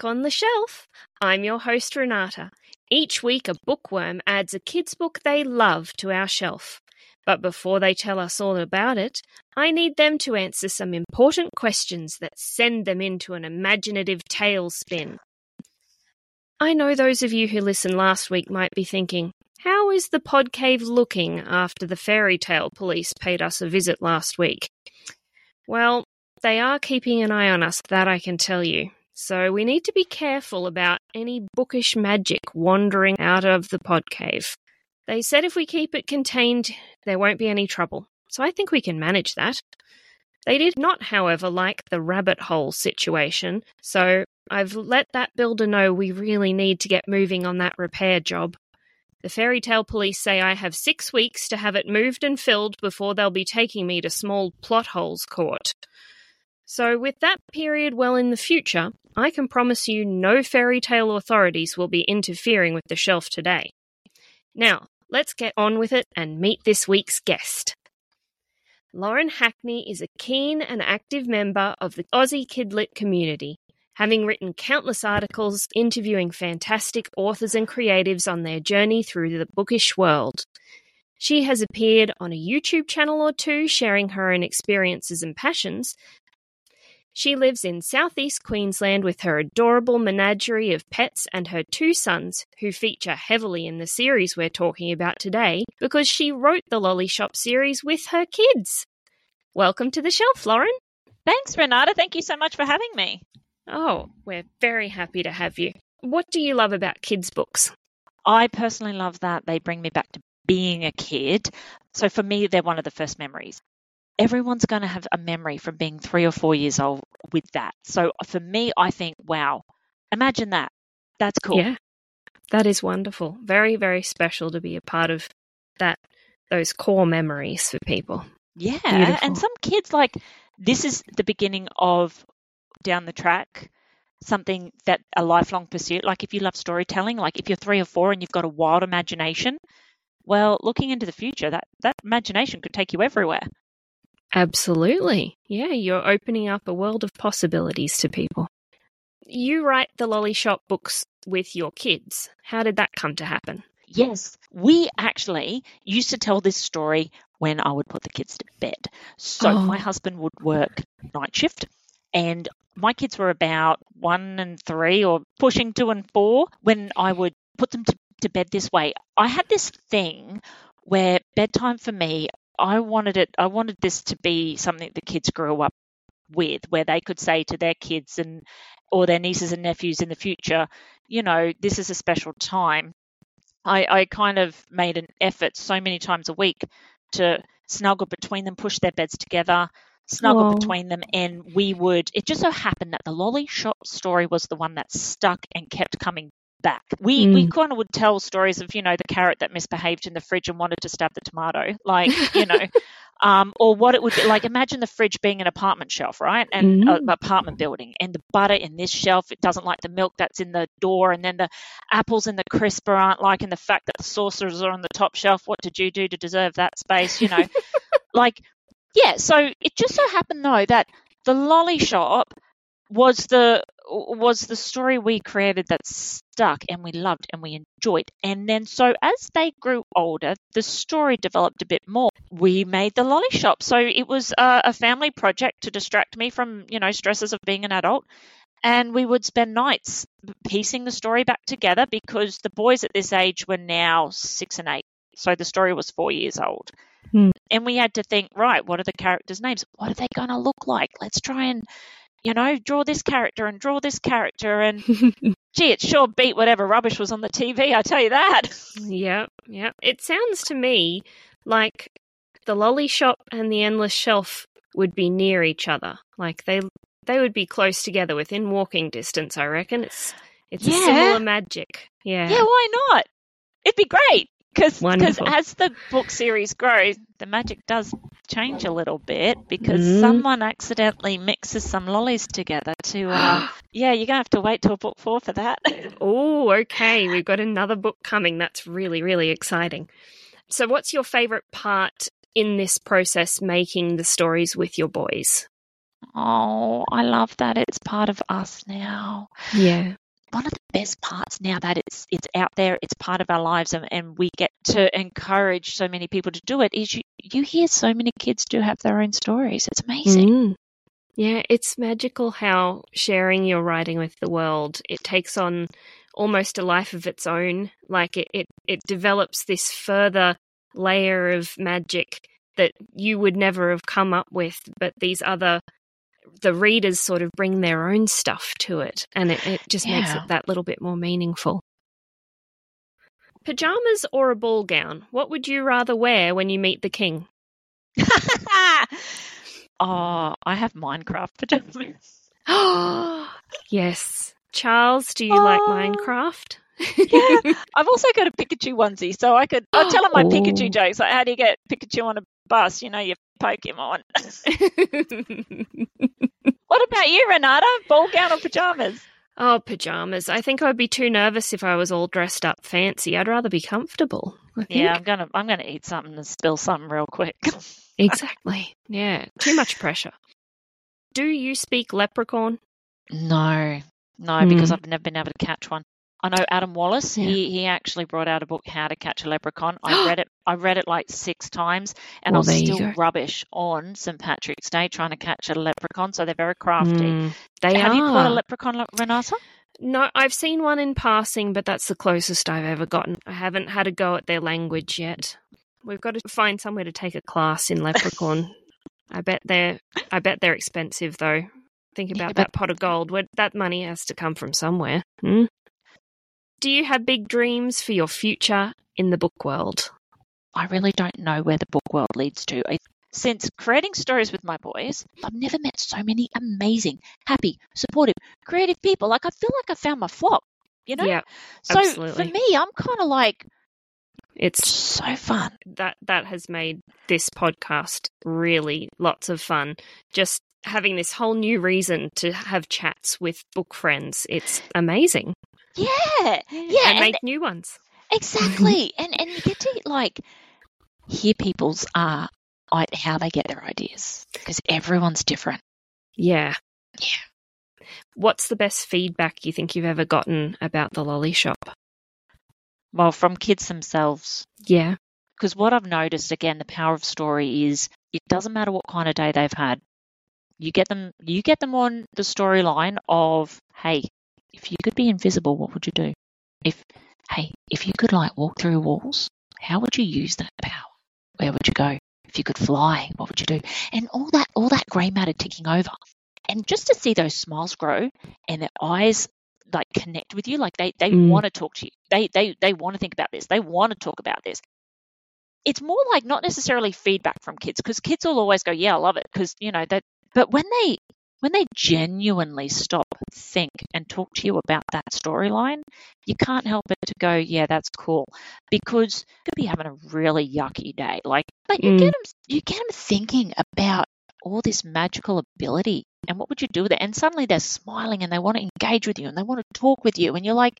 back on the shelf. I'm your host, Renata. Each week, a bookworm adds a kid's book they love to our shelf. But before they tell us all about it, I need them to answer some important questions that send them into an imaginative tailspin. I know those of you who listened last week might be thinking, how is the pod cave looking after the fairy tale police paid us a visit last week? Well, they are keeping an eye on us, that I can tell you. So we need to be careful about any bookish magic wandering out of the pod cave. They said if we keep it contained, there won't be any trouble. So I think we can manage that. They did not, however, like the rabbit hole situation, so I've let that builder know we really need to get moving on that repair job. The fairy tale police say I have six weeks to have it moved and filled before they'll be taking me to small plot holes court. So, with that period well in the future, I can promise you no fairy tale authorities will be interfering with the shelf today. Now, let's get on with it and meet this week's guest. Lauren Hackney is a keen and active member of the Aussie Kidlit community, having written countless articles interviewing fantastic authors and creatives on their journey through the bookish world. She has appeared on a YouTube channel or two sharing her own experiences and passions, she lives in southeast Queensland with her adorable menagerie of pets and her two sons, who feature heavily in the series we're talking about today because she wrote the Lolly Shop series with her kids. Welcome to the shelf, Lauren. Thanks, Renata. Thank you so much for having me. Oh, we're very happy to have you. What do you love about kids' books? I personally love that they bring me back to being a kid. So for me, they're one of the first memories everyone's going to have a memory from being three or four years old with that. So for me, I think, wow, imagine that. That's cool. Yeah, that is wonderful. Very, very special to be a part of that, those core memories for people. Yeah. Beautiful. And some kids, like, this is the beginning of down the track something that a lifelong pursuit like if you love storytelling like if you're three or four and you've got a wild imagination well looking into the future that that imagination could take you everywhere Absolutely. Yeah, you're opening up a world of possibilities to people. You write the Lolly Shop books with your kids. How did that come to happen? Yes, we actually used to tell this story when I would put the kids to bed. So oh. my husband would work night shift and my kids were about one and three or pushing two and four when I would put them to, to bed this way. I had this thing where bedtime for me, I wanted it. I wanted this to be something the kids grew up with, where they could say to their kids and or their nieces and nephews in the future, you know, this is a special time. I, I kind of made an effort so many times a week to snuggle between them, push their beds together, snuggle between them, and we would. It just so happened that the lolly shop story was the one that stuck and kept coming back. We mm. we kind of would tell stories of you know the carrot that misbehaved in the fridge and wanted to stab the tomato, like you know, um, or what it would be like. Imagine the fridge being an apartment shelf, right, and mm. an apartment building, and the butter in this shelf it doesn't like the milk that's in the door, and then the apples in the crisper aren't liking the fact that the saucers are on the top shelf. What did you do to deserve that space? You know, like yeah. So it just so happened though that the lolly shop was the was the story we created that stuck and we loved and we enjoyed. And then so as they grew older, the story developed a bit more. We made the lolly shop. So it was a, a family project to distract me from, you know, stresses of being an adult. And we would spend nights piecing the story back together because the boys at this age were now six and eight. So the story was four years old. Hmm. And we had to think, right, what are the characters' names? What are they going to look like? Let's try and you know, draw this character and draw this character. And gee, it sure beat whatever rubbish was on the TV, I tell you that. Yeah, yeah. It sounds to me like the lolly shop and the endless shelf would be near each other. Like they they would be close together within walking distance, I reckon. It's it's yeah. a similar magic. Yeah. Yeah, why not? It'd be great. Because as the book series grows, the magic does change a little bit because mm. someone accidentally mixes some lollies together to. Uh, yeah, you're gonna have to wait till book four for that. oh, okay. We've got another book coming. That's really really exciting. So, what's your favorite part in this process making the stories with your boys? Oh, I love that it's part of us now. Yeah. One of the best parts now that it's it's out there, it's part of our lives, and, and we get to encourage so many people to do it. Is you you hear so many kids do have their own stories. It's amazing. Mm. Yeah, it's magical how sharing your writing with the world, it takes on almost a life of its own. Like it, it, it develops this further layer of magic that you would never have come up with, but these other the readers sort of bring their own stuff to it and it, it just makes it that little bit more meaningful. Pajamas or a ball gown? What would you rather wear when you meet the king? oh, I have Minecraft pajamas. yes. Charles, do you like Oh. Minecraft? Yeah. I've also got a Pikachu onesie, so I could. I'll tell him my Oh. Pikachu jokes. Like, how do you get Pikachu on a bus? You know, you Pokemon. what about you, Renata? Ball gown or pajamas? oh, pajamas. I think I'd be too nervous if I was all dressed up fancy. I'd rather be comfortable. Yeah, I'm gonna. I'm gonna eat something and spill something real quick. Exactly. Yeah. Too much pressure. Do you speak leprechaun? no, no, because Hmm. I've never been able to catch one. I know Adam Wallace. Yeah. He he actually brought out a book, How to Catch a Leprechaun. I read it. I read it like six times, and Well, I was still rubbish on St Patrick's Day trying to catch a leprechaun. So they're very crafty. Mm, they Have are. you caught a leprechaun, Renata? no, I've seen one in passing, but that's the closest I've ever gotten. I haven't had a go at their language yet. We've got to find somewhere to take a class in leprechaun. I bet they're. I bet they're expensive though. Think Yeah, about but- that pot of gold. Where that money has to come from somewhere. Hmm? Do you have big dreams for your future in the book world? I really don't know where the book world leads to. I, since creating stories with my boys, I've never met so many amazing, happy, supportive, creative people. Like I feel like I found my flock. You know. Yeah, so absolutely. for me, I'm kind of like it's so fun. that that has made this podcast really lots of fun. Just having this whole new reason to have chats with book friends. It's amazing. Yeah, yeah, and and make new ones. exactly. and and you get to like hear people's uh how they get their ideas because everyone's different. Yeah. Yeah. What's the best feedback you think you've ever gotten about the lolly shop? Well, from kids themselves. Yeah. Because what I've noticed again, the power of story is it doesn't matter what kind of day they've had. You get them you get them on the storyline of, hey, if you could be invisible, what would you do? If hey, if you could like walk through walls, how would you use that power? Where would you go? If you could fly, what would you do? And all that all that grey matter ticking over. And just to see those smiles grow and their eyes like connect with you, like they, they Mm. want to talk to you. They they they want to think about this. They want to talk about this it's more like not necessarily feedback from kids because kids will always go, "Yeah, I love it," because you know that. But when they when they genuinely stop, think, and talk to you about that storyline, you can't help but to go, "Yeah, that's cool," because you could be having a really yucky day, like, but you Mm. get them you get them thinking about all this magical ability and what would you do with it, and suddenly they're smiling and they want to engage with you and they want to talk with you, and you're like,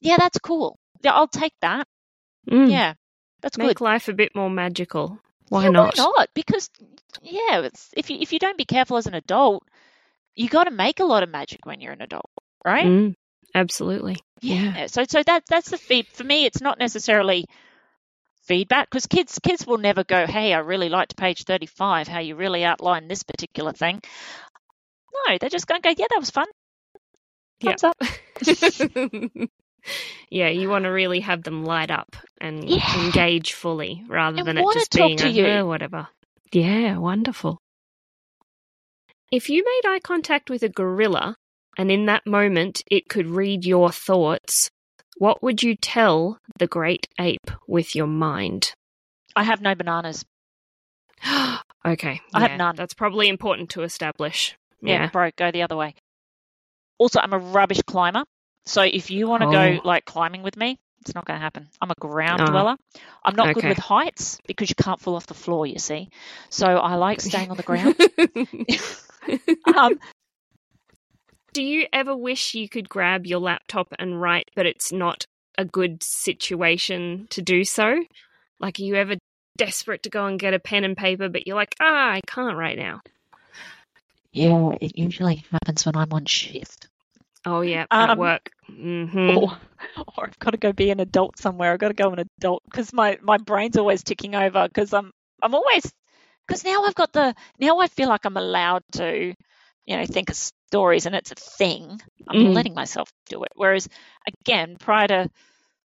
"Yeah, that's cool. Yeah, I'll take that. Mm. Yeah, that's good." Make life a bit more magical. Why yeah, not? Why not? Because yeah, it's, if you if you don't be careful as an adult, you got to make a lot of magic when you're an adult, right? Mm, absolutely. Yeah. So so that that's the feed for me. It's not necessarily feedback because kids kids will never go, hey, I really liked page thirty five, how you really outline this particular thing. No, they're just going to go, yeah, that was fun. Yeah. Thumbs up. yeah, you want to really have them light up and Yeah. engage fully rather And than it just being to a you. "Uh, whatever. Yeah, wonderful. If you made eye contact with a gorilla and in that moment it could read your thoughts, what would you tell the great ape with your mind? I have no bananas. okay. I have none. That's probably important to establish. Yeah, Yeah. broke. Go the other way. Also, I'm a rubbish climber. So if you want to go Oh. like climbing with me, it's not going to happen. I'm a ground Oh. dweller. I'm not good with heights because you can't fall off the floor. You see, so I like staying on the ground. um, Do you ever wish you could grab your laptop and write, but it's not a good situation to do so? Like, are you ever desperate to go and get a pen and paper, but you're like, ah, I can't right now? Yeah, it usually happens when I'm on shift. Oh yeah, at Um, work. hmm Or, or I've got to go be an adult somewhere. I've got to go an adult because my, my brain's always ticking over because I'm I'm always because now I've got the now I feel like I'm allowed to you know think of stories and it's a thing. I'm Mm. letting myself do it. Whereas again, prior to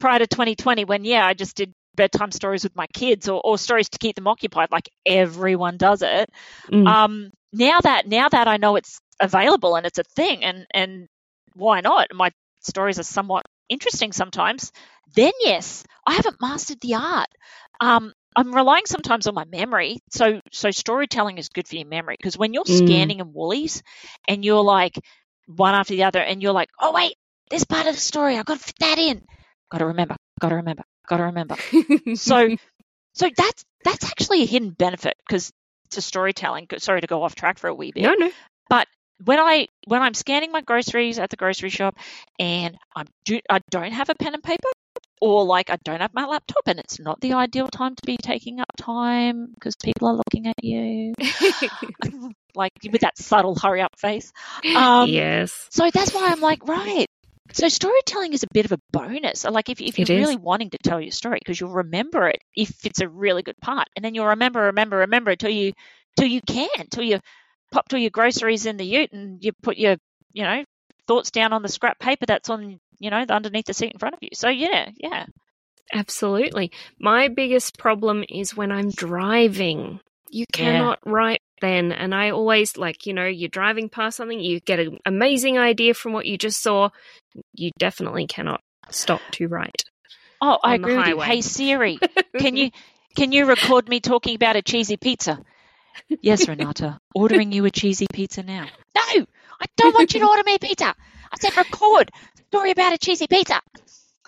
prior to 2020, when yeah, I just did bedtime stories with my kids or, or stories to keep them occupied, like everyone does it. Mm. Um, now that now that I know it's available and it's a thing, and and why not? My stories are somewhat interesting sometimes. Then yes, I haven't mastered the art. Um, I'm relying sometimes on my memory. So so storytelling is good for your memory because when you're Mm. scanning in Woolies and you're like one after the other, and you're like, oh wait, this part of the story, I've got to fit that in. Got to remember. Got to remember. Got to remember. So so that's that's actually a hidden benefit because to storytelling. Sorry to go off track for a wee bit no, no. When I when I'm scanning my groceries at the grocery shop and I'm do, I don't have a pen and paper or like I don't have my laptop and it's not the ideal time to be taking up time because people are looking at you like with that subtle hurry up face. Um, yes. So that's why I'm like right. So storytelling is a bit of a bonus. Like if, if you're It is. really wanting to tell your story because you'll remember it if it's a really good part, and then you'll remember, remember, remember till you till you can, till you pop all your groceries in the ute and you put your you know thoughts down on the scrap paper that's on you know underneath the seat in front of you. So yeah, yeah, Absolutely. My biggest problem is when I'm driving. You Yeah. cannot write then. And I always like, you know, you're driving past something, you get an amazing idea from what you just saw. You definitely cannot stop to write. Oh, I agree with you. Hey Siri, can you can you record me talking about a cheesy pizza? Yes, Renata. Ordering you a cheesy pizza now. No, I don't want you to order me a pizza. I said record story about a cheesy pizza.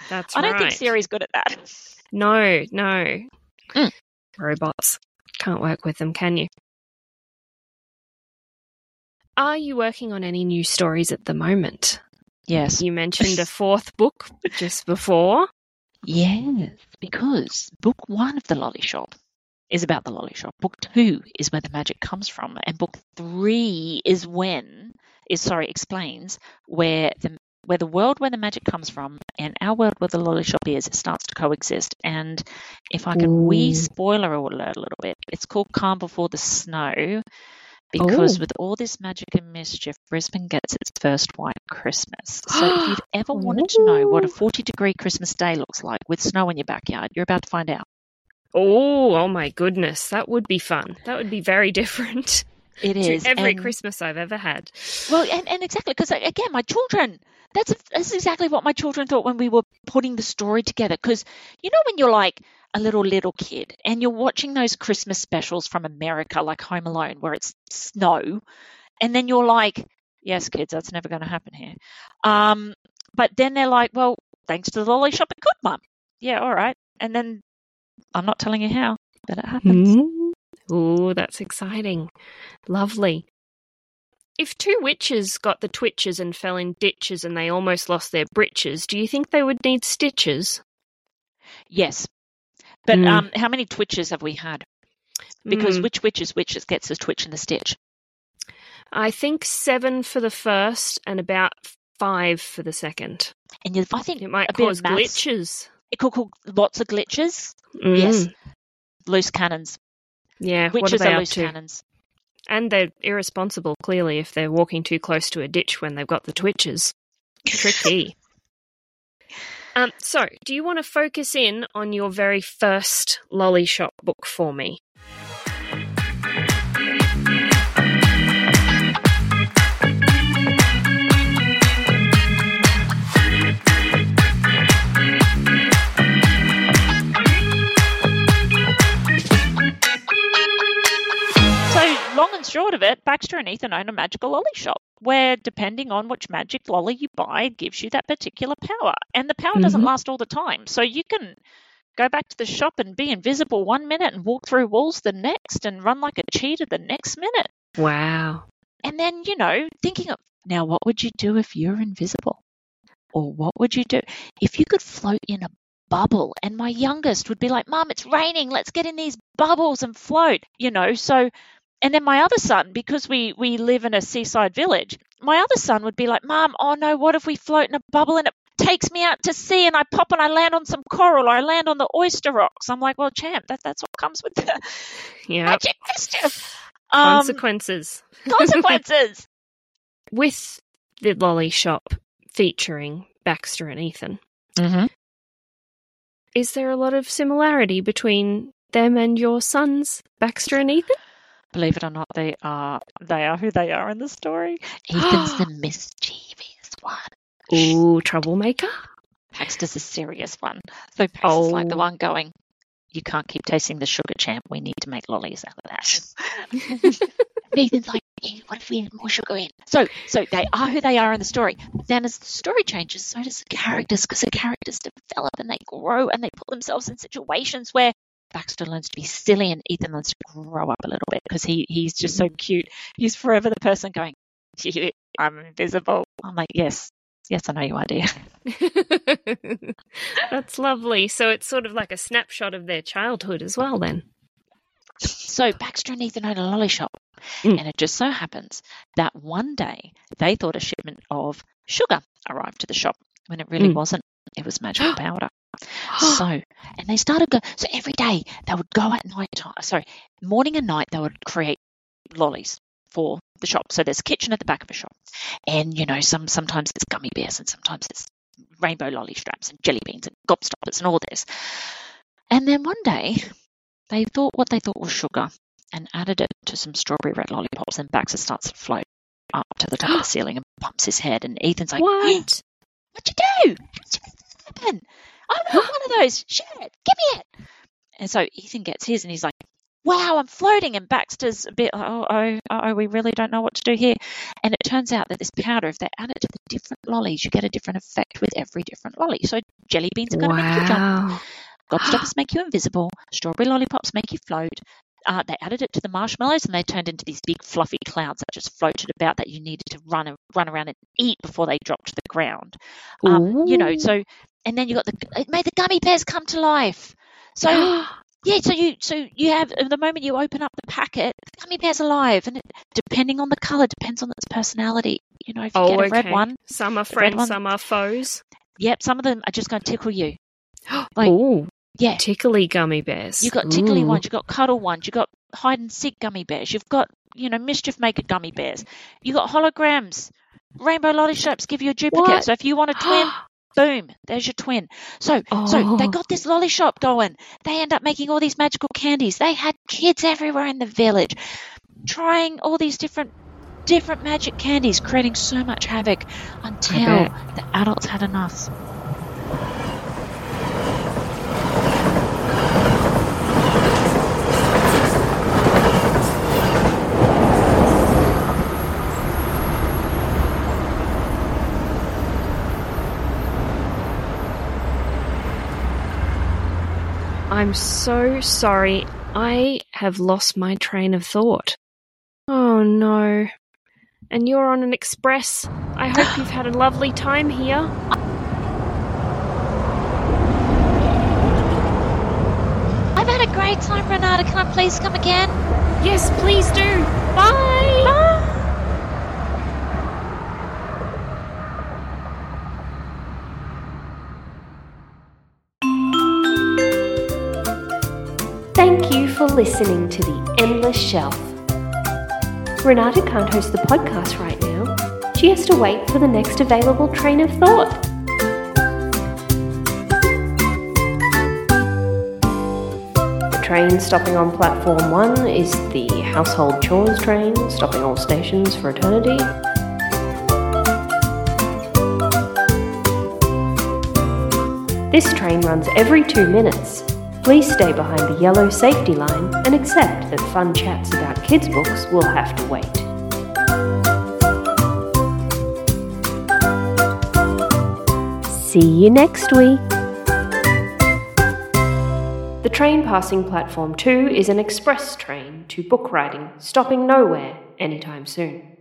That's I don't right. think Siri's good at that. No, no. Mm. Robots. Can't work with them, can you? Are you working on any new stories at the moment? Yes. You mentioned a fourth book just before. Yes, because book one of the Lolly Shop is about the Lolly Shop. Book two is where the magic comes from, and book three is when is sorry explains where the where the world where the magic comes from and our world where the Lolly Shop is starts to coexist. And if I can wee Ooh. spoiler alert a little bit, it's called Calm Before the Snow. Because Oh. with all this magic and mischief, Brisbane gets its first white Christmas. So if you've ever wanted to know what a 40 degree Christmas day looks like with snow in your backyard, you're about to find out. Oh, oh my goodness. That would be fun. That would be very different It is. every and- Christmas I've ever had. Well, and, and exactly because again, my children. That's that's exactly what my children thought when we were putting the story together. Because you know when you're like a little little kid and you're watching those Christmas specials from America, like Home Alone, where it's snow, and then you're like, "Yes, kids, that's never going to happen here." Um, but then they're like, "Well, thanks to the lolly shop, it could, mum." Yeah, all right. And then I'm not telling you how, but it happens. Mm. Oh, that's exciting. Lovely. If two witches got the twitches and fell in ditches and they almost lost their breeches, do you think they would need stitches? Yes. But Mm. um, how many twitches have we had? Because Mm, which witch is which that gets the twitch and the stitch? I think seven for the first and about five for the second. And you, I think It might cause glitches. It could cause lots of glitches. Mm, Yes. Loose cannons. Yeah. Witches are they are loose to? cannons. And they're irresponsible, clearly, if they're walking too close to a ditch when they've got the twitches. Tricky. um, so, do you want to focus in on your very first Lolly Shop book for me? Short of it, Baxter and Ethan own a magical lolly shop where, depending on which magic lolly you buy, it gives you that particular power. And the power doesn't Mhm. last all the time. So, you can go back to the shop and be invisible one minute and walk through walls the next and run like a cheetah the next minute. Wow. And then, you know, thinking of now, what would you do if you're invisible? Or what would you do if you could float in a bubble? And my youngest would be like, Mom, it's raining. Let's get in these bubbles and float, you know. So, And then my other son, because we we live in a seaside village, my other son would be like, "Mom, oh no, what if we float in a bubble and it takes me out to sea and I pop and I land on some coral or I land on the oyster rocks?" I'm like, "Well, champ, that that's what comes with the Yeah. magic mischief." Um, Consequences. consequences. With the lolly shop featuring Baxter and Ethan, mm-hmm. is there a lot of similarity between them and your sons, Baxter and Ethan? Believe it or not, they are they are who they are in the story. Ethan's the mischievous one. Ooh, troublemaker. Baxter's a serious one. So Baxter's like the Oh. one going, You can't keep tasting the sugar champ. We need to make lollies out of that. Ethan's like, "Eh, what if we add more sugar in? So so they are who they are in the story. But then as the story changes, so does the characters, because the characters develop and they grow and they put themselves in situations where Baxter learns to be silly and Ethan learns to grow up a little bit because he, he's just so cute. He's forever the person going, I'm invisible. I'm like, yes, yes, I know you are, dear. That's lovely. So it's sort of like a snapshot of their childhood as well, then. So Baxter and Ethan own a lolly shop. Mm. And it just so happens that one day they thought a shipment of sugar arrived to the shop when it really Mm. wasn't. It was magical powder. So, and they started go. So every day they would go at night time. Sorry, morning and night they would create lollies for the shop. So there's a kitchen at the back of a shop, and you know some sometimes it's gummy bears and sometimes it's rainbow lolly straps and jelly beans and gobstoppers and all this. And then one day they thought what they thought was sugar and added it to some strawberry red lollipops. And Baxter starts to float up to the top of the ceiling and bumps his head. And Ethan's like, what? What'd you do? You happen? I want one of those. Share it. Give me it. And so Ethan gets his and he's like, wow, I'm floating. And Baxter's a bit, oh, oh, oh, we really don't know what to do here. And it turns out that this powder, if they add it to the different lollies, you get a different effect with every different lolly. So jelly beans are going to make you jump. Wow. Gobstoppers make you invisible. Strawberry lollipops make you float. Uh, they added it to the marshmallows and they turned into these big fluffy clouds that just floated about that you needed to run and run around and eat before they dropped to the ground. Um, you know, so and then you got the it made the gummy bears come to life. So yeah, so you so you have the moment you open up the packet, the gummy bear's alive, and it, depending on the color, depends on its personality. You know, if you oh, get a oh, okay. red one, Some are friends, one- some are foes. yep, some of them are just going to tickle you. Like- oh, Yeah, tickly gummy bears. You got tickly Ooh. ones, you got cuddle ones, you got hide and seek gummy bears, you've got you know mischief maker gummy bears, you got holograms. Rainbow lolly straps give you a duplicate. What? So if you want a twin, boom, there's your twin. So so they Oh. got this lolly shop going. They end up making all these magical candies. They had kids everywhere in the village trying all these different different magic candies, creating so much havoc until the adults had enough. I'm so sorry. I have lost my train of thought. Oh no. And you're on an express. I hope you've had a lovely time here. I've had a great time, Renata. Can I please come again? Yes, please do. Bye. Thank for listening to The Endless Shelf. Renata can't host the podcast right now. She has to wait for the next available train of thought. The train stopping on platform one is the household chores train, stopping all stations for eternity. This train runs every two minutes. Please stay behind the yellow safety line and accept that fun chats about kids' books will have to wait. See you next week. The train passing platform 2 is an express train to book riding, stopping nowhere anytime soon.